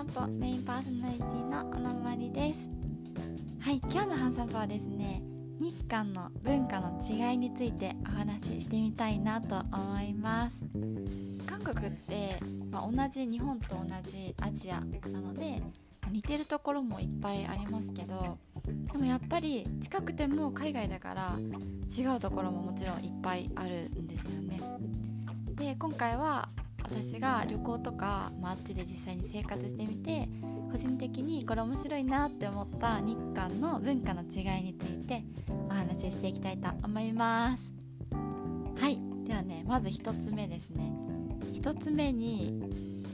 散歩メインパーソナリティの小野まりです。はい今日の半散歩はですね日韓の文化の違いについてお話ししてみたいなと思います。韓国って、まあ、同じ日本と同じアジアなので似てるところもいっぱいありますけどでもやっぱり近くても海外だから違うところももちろんいっぱいあるんですよね。で今回は私が旅行とか、まあ、あっちで実際に生活してみて個人的にこれ面白いなって思った日韓の文化の違いについてお話ししていきたいと思います。はい。ではねまず1つ目ですね。1つ目に、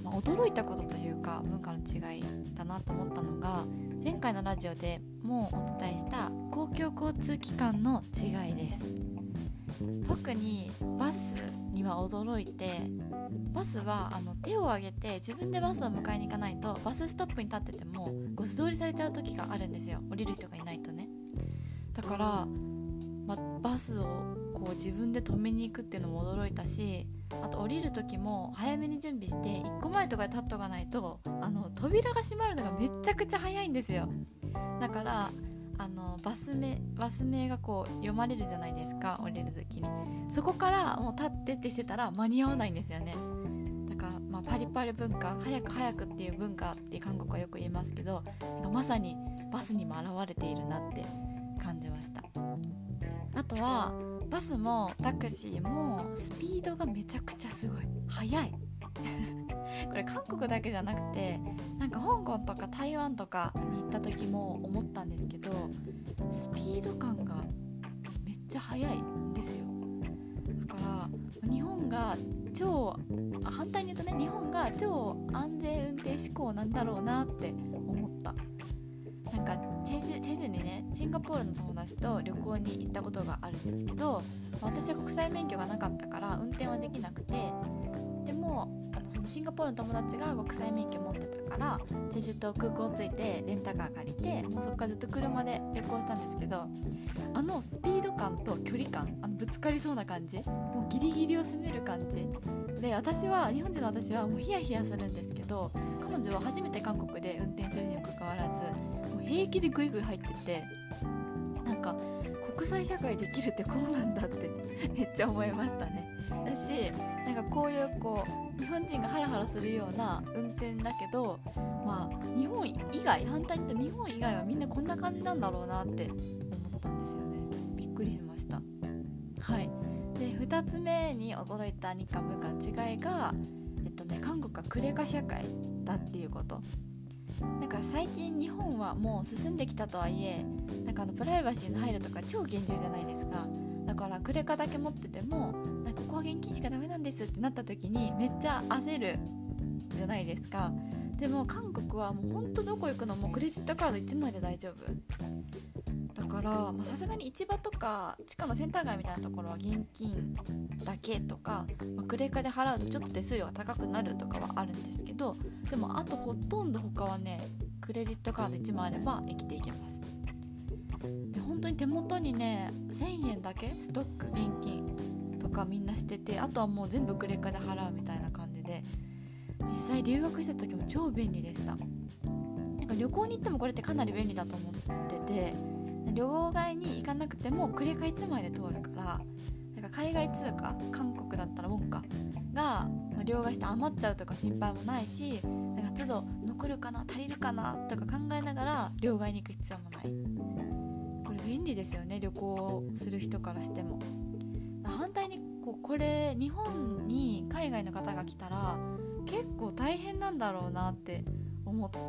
まあ、驚いたことというか文化の違いだなと思ったのが前回のラジオでもお伝えした公共交通機関の違いです特にバスには驚いてバスはあの手を挙げて自分でバスを迎えに行かないとバスストップに立っててもご素通りされちゃう時があるんですよ。降りる人がいないとね。だから、ま、バスをこう自分で止めに行くっていうのも驚いたしあと降りる時も早めに準備して1個前とかで立っとかないとあの扉が閉まるのがめちゃくちゃ早いんですよ。だからあのバス名バス名がこう読まれるじゃないですか降りる時に。そこからもう立ってってしてたら間に合わないんですよね。だから、まあ、パリパリ文化早く早くっていう文化って韓国はよく言いますけどまさにバスにも表れているなって感じました。あとはバスもタクシーもスピードがめちゃくちゃすごい。速い。これ韓国だけじゃなくてなんか香港とか台湾とかに行った時も思ったんですけどスピード感がめっちゃ速いんですよ。だから日本が超反対に言うとね日本が超安全運転志向なんだろうなって思った。なんかチェジュチェジュにねシンガポールの友達と旅行に行ったことがあるんですけど私は国際免許がなかったから運転はできなくてでもそのシンガポールの友達が国際免許持ってたからチェジュ島空港着いてレンタカー借りてもうそこからずっと車で旅行したんですけどあのスピード感と距離感あのぶつかりそうな感じもうギリギリを攻める感じ。で私は日本人の私はもうヒヤヒヤするんですけど彼女は初めて韓国で運転するにもかかわらずもう平気でグイグイ入っててなんか国際社会できるってこうなんだってめっちゃ思いましたね。だしなんかこういうこう日本人がハラハラするような運転だけどまあ日本以外反対に言うと日本以外はみんなこんな感じなんだろうなって思ったんですよね。びっくりしました。はい。で2つ目に驚いた日韓文化の違いがえっとね韓国はクレカ社会だっていうこと。なんか最近日本はもう進んできたとはいえなんかあのプライバシーの配慮とか超厳重じゃないですか。だからクレカだけ持っててもなんかこは現金しかダメなんですってなった時にめっちゃ焦るじゃないですか。でも韓国はもうほんとどこ行くのもクレジットカード1枚で大丈夫。だからさすがに市場とか地下のセンター街みたいなところは現金だけとか、まあ、クレカで払うとちょっと手数料が高くなるとかはあるんですけどでもあとほとんど他はねクレジットカード1枚あれば生きていけます。で本当に手元にね1000円だけ？ストック？現金？とかみんなしててあとはもう全部クレカで払うみたいな感じで実際留学してた時も超便利でした。なんか旅行に行ってもこれってかなり便利だと思ってて両替に行かなくてもクレカ1枚で通るからなんか海外通貨韓国だったらウォンカが、ま、両替して余っちゃうとか心配もないしなんか都度残るかな足りるかなとか考えながら両替に行く必要もない。これ便利ですよね旅行する人からしても。反対これ日本に海外の方が来たら結構大変なんだろうなって思った。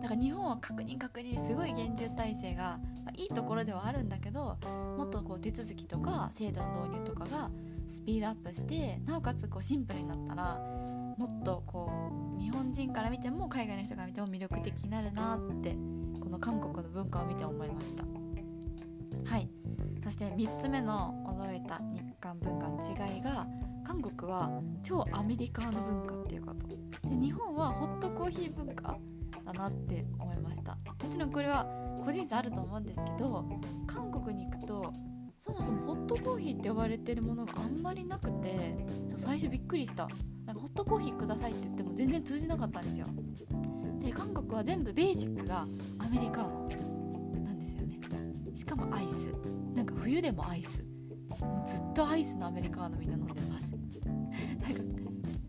だから日本は確認確認すごい厳重体制が、まあ、いいところではあるんだけどもっとこう手続きとか制度の導入とかがスピードアップしてなおかつこうシンプルになったらもっとこう日本人から見ても海外の人が見ても魅力的になるなってこの韓国の文化を見て思いました。はい。そして3つ目の驚いた日韓文化の違いが韓国は超アメリカの文化っていうこと。で日本はホットコーヒー文化だなって思いました。もちろんこれは個人差あると思うんですけど韓国に行くとそもそもホットコーヒーって呼ばれてるものがあんまりなくてちょ最初びっくりした。なんかホットコーヒーくださいって言っても全然通じなかったんですよ。で韓国は全部ベーシックがアメリカーノなんですよねしかもアイス。なんか冬でもアイス。もうずっとアイスのアメリカーノみんな飲んでます。なんか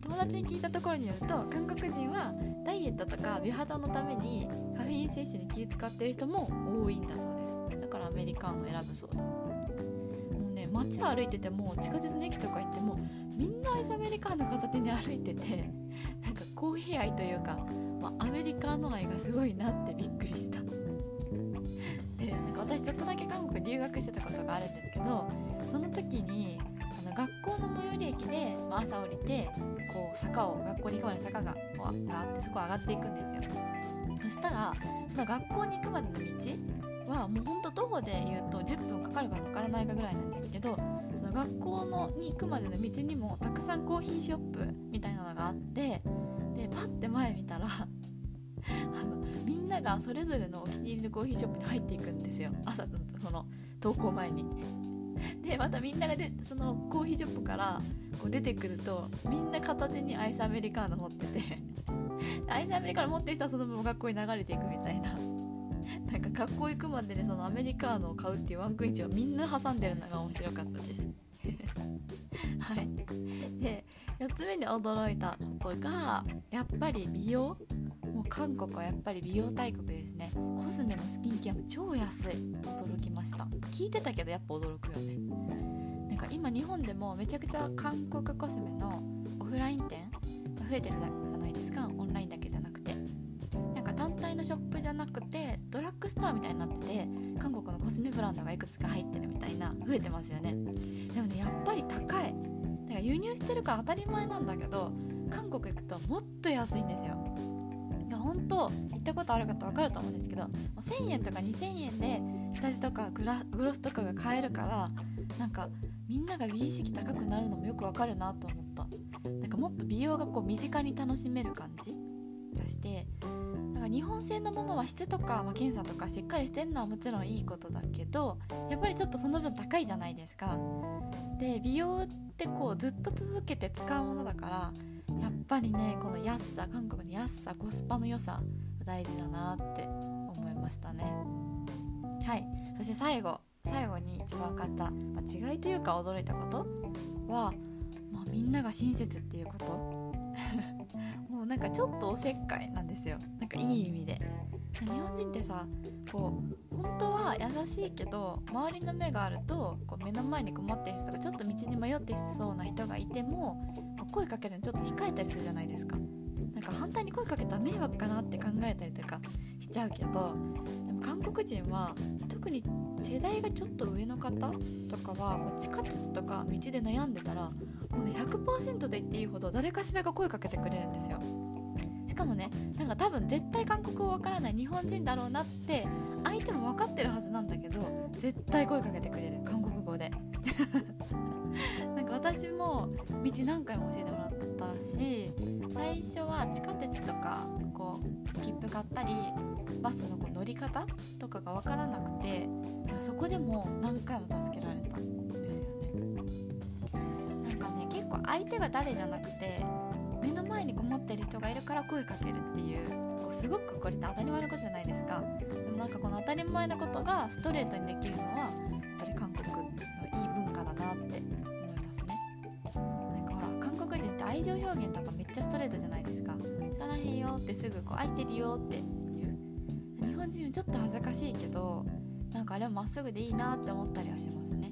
友達に聞いたところによると韓国人はダイエットとか美肌のためにカフェイン摂取に気を使ってる人も多いんだそうです。だからアメリカーノ選ぶそうだ。もうね街歩いてても地下鉄の駅とか行ってもみんなアイスアメリカーノ片手に歩いててなんかコーヒー愛というか、まあ、アメリカの愛がすごいなってびっくりけ韓国留学してたことがあるんですけどその時にあの学校の最寄り駅で、まあ、朝降りてこう坂を学校に行くまで坂がこうがあってそこ上がっていくんですよ。そしたらその学校に行くまでの道はもうほんと徒歩で言うと10分かかるかかからないかぐらいなんですけどその学校のに行くまでの道にもたくさんコーヒーショップみたいなのがあってでパッて前見たらあのみんながそれぞれのお気に入りのコーヒーショップに入っていくんですよ。朝のその登校前に。でまたみんながでそのコーヒーショップからこう出てくるとみんな片手にアイスアメリカーノ持ってて アイスアメリカーノ持ってる人はそのまま学校に流れていくみたいな。なんか学校行くまでにそのアメリカーノを買うっていうワンクインチをみんな挟んでるのが面白かったです。はい。で4つ目に驚いたことがやっぱり美容韓国はやっぱり美容大国ですね。コスメのスキンケアも超安い。驚きました。聞いてたけどやっぱ驚くよね。なんか今日本でもめちゃくちゃ韓国コスメのオフライン店が増えてるじゃないですか。オンラインだけじゃなくて。なんか単体のショップじゃなくてドラッグストアみたいになってて韓国のコスメブランドがいくつか入ってるみたいな増えてますよね。でもねやっぱり高い。だから輸入してるから当たり前なんだけど韓国行くともっと安いんですよ。本当行ったことある方分かると思うんですけど1000円とか2000円で下地とかグラグロスとかが買えるからなんかみんなが美意識高くなるのもよくわかるなと思った。なんかもっと美容がこう身近に楽しめる感じがしてなんか日本製のものは質とか、まあ、検査とかしっかりしてるのはもちろんいいことだけどやっぱりちょっとその分高いじゃないですか。で美容ってこうずっと続けて使うものだからやっぱりねこの安さ韓国の安さコスパの良さ大事だなって思いましたね。はい。そして最後最後に一番分かった、まあ、違いというか驚いたことは、まあ、みんなが親切っていうこと。もうなんかちょっとおせっかいなんですよ。なんかいい意味で。日本人ってさこう本当は優しいけど周りの目があるとこう目の前に困ってる人とかちょっと道に迷ってしそうな人がいても声かけるのちょっと控えたりするじゃないですか。なんか反対に声かけたら迷惑かなって考えたりとかしちゃうけどでも韓国人は特に世代がちょっと上の方とかはこう地下鉄とか道で悩んでたらもうね100%で言っていいほど誰かしらが声かけてくれるんですよ。しかもねなんか多分絶対韓国語わからない日本人だろうなって相手も分かってるはずなんだけど絶対声かけてくれる。韓国語で。私も道何回も教えてもらったし最初は地下鉄とかこう切符買ったりバスのこう乗り方とかが分からなくてそこでも何回も助けられたんですよね。なんかね結構相手が誰じゃなくて目の前に困ってる人がいるから声かけるっていうこうすごくこれって当たり前のことじゃないですか。でもなんかこの当たり前のことがストレートにできるのはやっぱり韓国のいい文化だなってって愛情表現とかめっちゃストレートじゃないですか「さらへんよ」ってすぐこう「愛してるよ」って言う。日本人はちょっと恥ずかしいけどなんかあれはまっすぐでいいなって思ったりはしますね。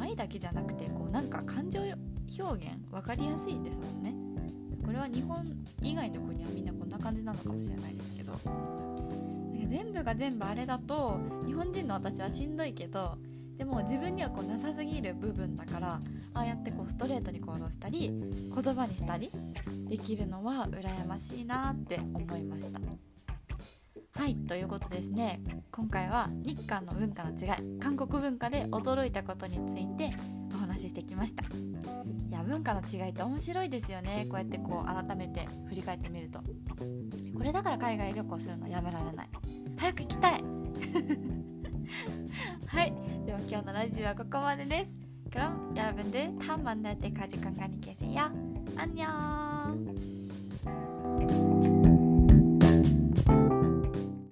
愛だけじゃなくてこうなんか感情表現分かりやすいですもんね。これは日本以外の国はみんなこんな感じなのかもしれないですけど。全部が全部あれだと日本人の私はしんどいけどでも自分にはこうなさすぎる部分だからああやってこうストレートに行動したり言葉にしたりできるのは羨ましいなって思いました。はいということですね。今回は日韓の文化の違い韓国文化で驚いたことについてお話ししてきました。いや文化の違いって面白いですよね。こうやってこう改めて振り返ってみると。これだから海外旅行するのやめられない。早く行きたい。は い では今日のラジオはここまでです。그럼여러분들다음만날때까지건강히계세요안녕